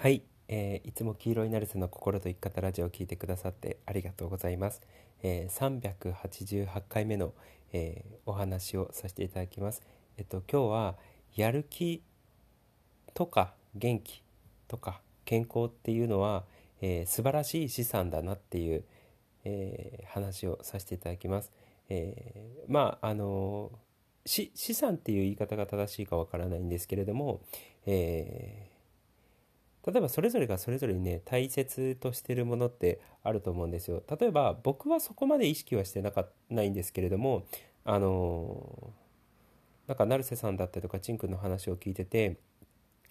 はい、えー、いつも黄色いナルセの心と生き方ラジオを聞いてくださってありがとうございます。えー、388回目の、えー、お話をさせていただきます。えっと今日はやる気とか元気とか健康っていうのは、えー、素晴らしい資産だなっていう、えー、話をさせていただきます。えー、まああの資産っていう言い方が正しいかわからないんですけれども、えー例えばそれぞれがそれぞれにね大切としてるものってあると思うんですよ例えば僕はそこまで意識はしてなかないんですけれどもあのなんか成瀬さんだったりとかちんくんの話を聞いてて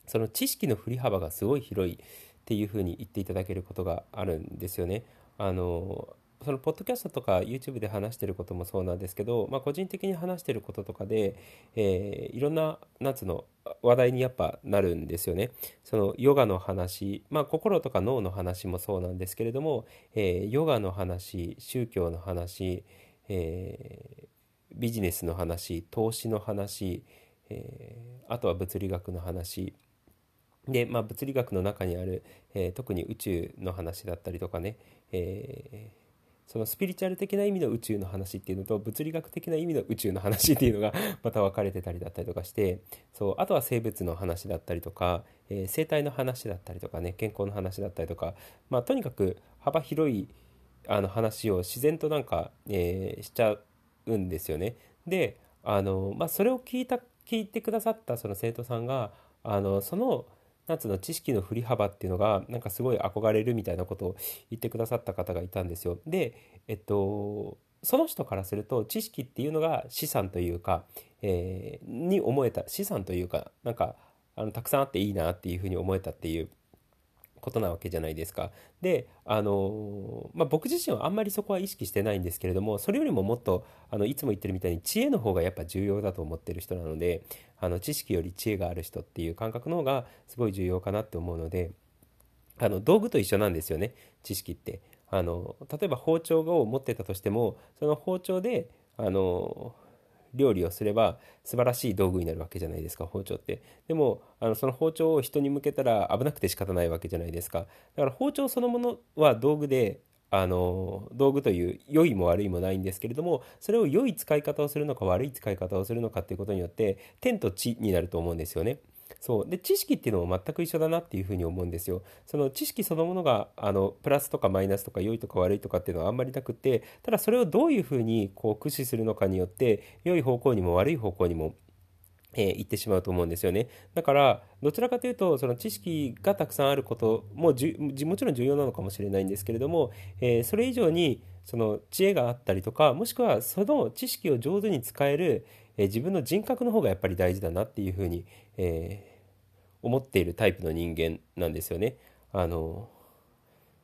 その知識の振り幅がすごい広いっていうふうに言っていただけることがあるんですよね。あのそのポッドキャストとか YouTube で話してることもそうなんですけど、まあ、個人的に話してることとかで、えー、いろんな夏の話題にやっぱなるんですよね。そのヨガの話、まあ、心とか脳の話もそうなんですけれども、えー、ヨガの話宗教の話、えー、ビジネスの話投資の話、えあとは物理学の話で、まあ、物理学の中にある、え特に宇宙の話だったりとかね、えーそのスピリチュアル的な意味の宇宙の話っていうのと物理学的な意味の宇宙の話っていうのが また分かれてたりだったりとかしてそうあとは生物の話だったりとか、えー、生態の話だったりとかね健康の話だったりとか、まあ、とにかく幅広いあの話を自然となんか、えー、しちゃうんですよね。であの、まあ、それを聞いた聞いてくださったその生徒さんがあのそのなんつうの知識の振り幅っていうのがなんかすごい憧れるみたいなことを言ってくださった方がいたんですよ。で、えっと、その人からすると知識っていうのが資産というか、えー、に思えた資産というかなんかあのたくさんあっていいなっていうふうに思えたっていうことなわけじゃないですか。で、あのまあ、僕自身はあんまりそこは意識してないんですけれどもそれよりももっとあのいつも言ってるみたいに知恵の方がやっぱ重要だと思ってる人なのであの知識より知恵がある人っていう感覚の方がすごい重要かなって思うのであの道具と一緒なんですよね知識って。あの例えば包丁を持ってたとしてもその包丁であの料理をすれば素晴らしい道具になるわけじゃないですか包丁ってでもあのその包丁を人に向けたら危なくて仕方ないわけじゃないですかだから包丁そのものは道具であの道具という良いも悪いもないんですけれどもそれを良い使い方をするのか悪い使い方をするのかっていうことによって天と地になると思うんですよね。そうで知識っていうのも全く一緒だなっていうふうに思うんですよ。その知識そのものがあのプラスとかマイナスとか良いとか悪いとかっていうのはあんまりなくてただそれをどういうふうにこう駆使するのかによって良い方向にも悪い方向にもえー、言ってしまうと思うんですよね。だからどちらかというとその知識がたくさんあることもじもちろん重要なのかもしれないんですけれども、えー、それ以上にその知恵があったりとかもしくはその知識を上手に使える、えー、自分の人格の方がやっぱり大事だなっていうふうに、え思っているタイプの人間なんですよね。あの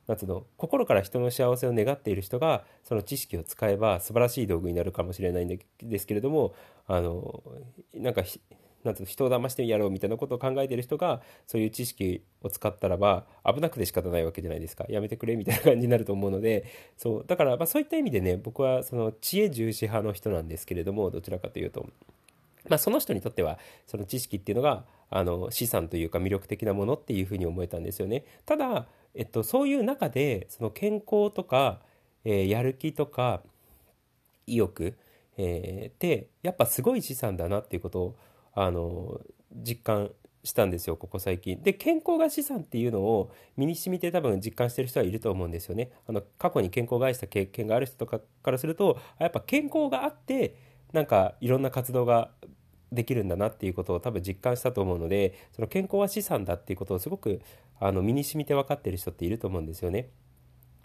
なんつうの心から人の幸せを願っている人がその知識を使えば素晴らしい道具になるかもしれないんですけれどもあのなんかなんつうの人を騙してやろうみたいなことを考えてる人がそういう知識を使ったらば危なくて仕方ないわけじゃないですかやめてくれみたいな感じになると思うのでそうだからまあそういった意味でね僕はその知恵重視派の人なんですけれどもどちらかというと。まあ、その人にとってはその知識っていうのがあの資産というか魅力的なものっていうふうに思えたんですよね。ただえっと、そういう中でその健康とか、えー、やる気とか意欲、えー、ってやっぱすごい資産だなっていうことをあの実感したんですよここ最近。で健康が資産っていうのを身に染みて多分実感してる人はいると思うんですよね。あの過去に健康を害した経験がある人とかからするとやっぱ健康があってなんかいろんな活動ができるんだなっていうことを多分実感したと思うのでその健康は資産だっていうことをすごくあの身に染みて分かってる人っていると思うんですよね。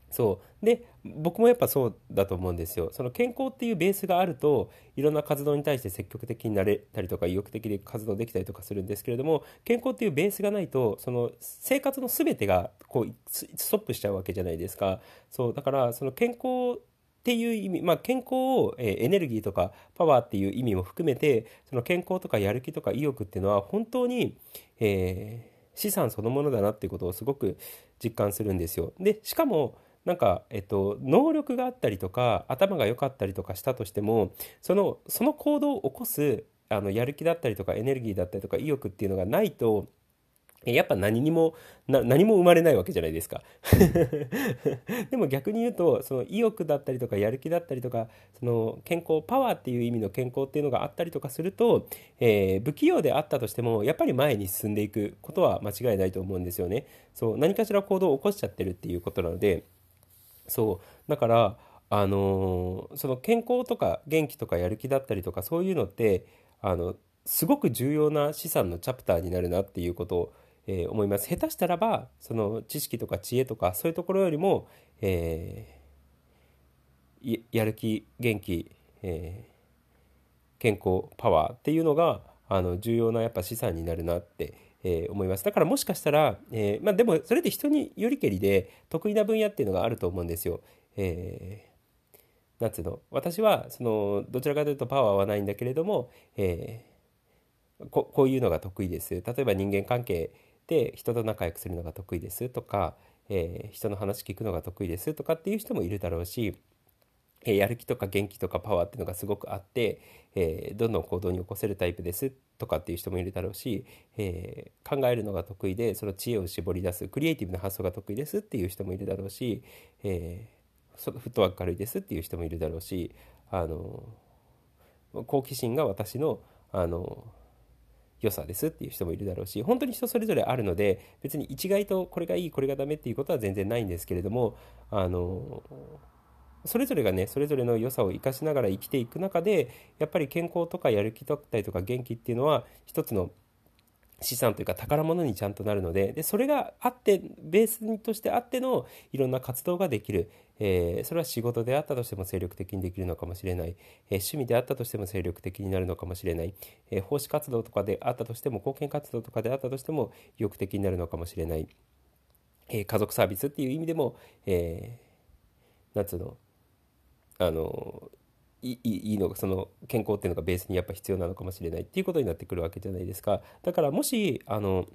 そう。で僕もやっぱそうだと思うんですよ。その健康っていうベースがあるといろんな活動に対して積極的になれたりとか意欲的で活動できたりとかするんですけれども健康っていうベースがないとその生活の全てがこうストップしちゃうわけじゃないですか。そう。だからその健康っていう意味、まあ、健康を、え、エネルギーとかパワーっていう意味も含めてその健康とかやる気とか意欲っていうのは本当に、えー、資産そのものだなっていうことをすごく実感するんですよ。でしかもなんか、えっと、能力があったりとか頭が良かったりとかしたとしてもそのその行動を起こすあのやる気だったりとかエネルギーだったりとか意欲っていうのがないとやっぱ何にも何も生まれないわけじゃないですか。でも逆に言うとその意欲だったりとかやる気だったりとかその健康パワーっていう意味の健康っていうのがあったりとかすると、えー、不器用であったとしてもやっぱり前に進んでいくことは間違いないと思うんですよね。そう何かしら行動を起こしちゃってるっていうことなのでそう。だからあの、その健康とか元気とかやる気だったりとかそういうのってあのすごく重要な資産のチャプターになるなっていうことをえー、思います。下手したらばその知識とか知恵とかそういうところよりも、えー、やる気元気、えー、健康パワーっていうのがあの重要なやっぱ資産になるなって、えー、思います。だからもしかしたら、えー、まあ、でもそれって人によりけりで得意な分野っていうのがあると思うんですよ。えー、なんつうの？私はそのどちらかというとパワーはないんだけれども、えー、ここういうのが得意です。例えば人間関係で人と仲良くするのが得意ですとか、えー、人の話聞くのが得意ですとかっていう人もいるだろうし、え、やる気とか元気とかパワーっていうのがすごくあって、えー、どんどん行動に起こせるタイプですとかっていう人もいるだろうし、え考えるのが得意でその知恵を絞り出すクリエイティブな発想が得意ですっていう人もいるだろうし、えフットワーク軽いですっていう人もいるだろうしあの好奇心が私のあの良さですっていう人もいるだろうし本当に人それぞれあるので別に一概とこれがいいこれがダメっていうことは全然ないんですけれどもあのそれぞれがねそれぞれの良さを生かしながら生きていく中でやっぱり健康とかやる気だったりとか元気っていうのは一つの資産というか宝物にちゃんとなるのででそれがあってベースとしてあってのいろんな活動ができる、えー、それは仕事であったとしても精力的にできるのかもしれない、えー、趣味であったとしても精力的になるのかもしれない、えー、奉仕活動とかであったとしても貢献活動とかであったとしても意欲的になるのかもしれない、え家族サービスっていう意味でも、えー、なんつうの？あのいいいのがその健康っていうのがベースにやっぱ必要なのかもしれないっていうことになってくるわけじゃないですか。だからもしあの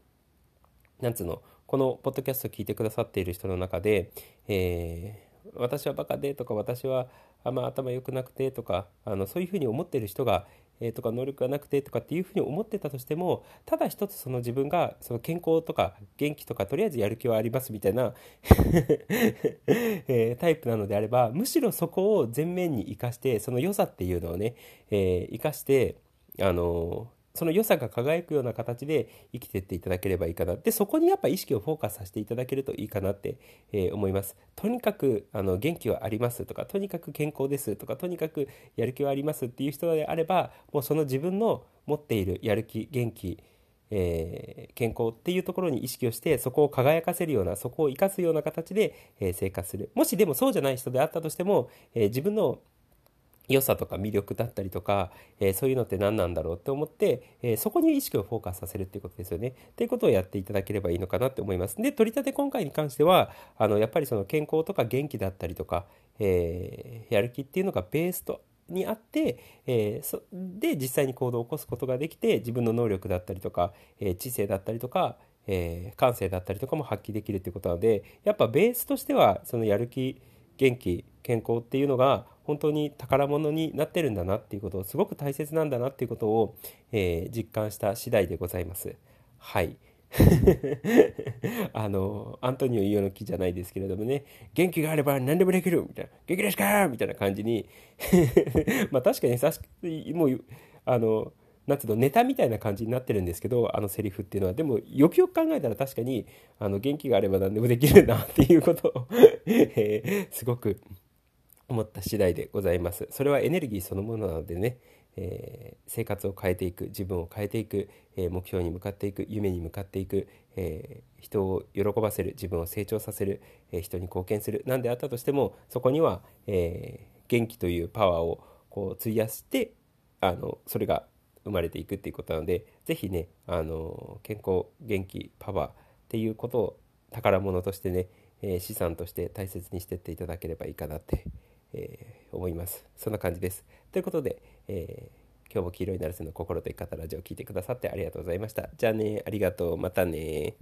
なんつうのこのポッドキャストを聞いてくださっている人の中で、えー、私はバカでとか私はあんま頭良くなくてとかあのそういうふうに思ってる人がえー、とか能力がなくてとかっていうふうに思ってたとしてもただ一つその自分がその健康とか元気とかとりあえずやる気はありますみたいな えー、タイプなのであればむしろそこを前面に生かしてその良さっていうのをね、えー、生かしてあのその良さが輝くような形で生きてっていただければいいかな。でそこにやっぱ意識をフォーカスさせていただけるといいかなって、えー、思います。とにかくあの元気はありますとかとにかく健康ですとかとにかくやる気はありますっていう人であればもうその自分の持っているやる気元気えー、健康っていうところに意識をしてそこを輝かせるようなそこを生かすような形で、えー、生活する。もしでもそうじゃない人であったとしても、えー、自分の良さとか魅力だったりとか、えー、そういうのって何なんだろうって思って、えー、そこに意識をフォーカスさせるっていうことですよね。っていうことをやっていただければいいのかなって思います。で、取り立て今回に関しては、あの、やっぱりその健康とか元気だったりとか、えー、やる気っていうのがベースとにあって、えー、で実際に行動を起こすことができて自分の能力だったりとか、え、知性だったりとか、え、感性だったりとかも発揮できるっていうことなのでやっぱベースとしてはそのやる気元気健康っていうのが本当に宝物になってるんだなっていうことをすごく大切なんだなっていうことを、えー、実感した次第でございます。はい。あの、アントニオ猪の木じゃないですけれどもね、元気があれば何でもできるみたいな、元気ですかみたいな感じに まあ確かにさしくもう、あの、なんていうの、ネタみたいな感じになってるんですけど、あのセリフっていうのは。でも、よくよく考えたら確かに、あの、元気があれば何でもできるなっていうことを えー、すごく思った次第でございます。それはエネルギーそのものなのでね、えー、生活を変えていく自分を変えていく、えー、目標に向かっていく夢に向かっていく、えー、人を喜ばせる自分を成長させる、え人に貢献する何であったとしてもそこには、え元気というパワーをこう費やしてあのそれが生まれていくっていうことなので是非ねあの健康元気パワーっていうことを宝物としてね、え資産として大切にしてっていただければいいかなってえー、思います。そんな感じです。ということで、えー、今日も黄色いナルセの心と生き方ラジオを聴いてくださってありがとうございました。じゃあね、ありがとう。またね。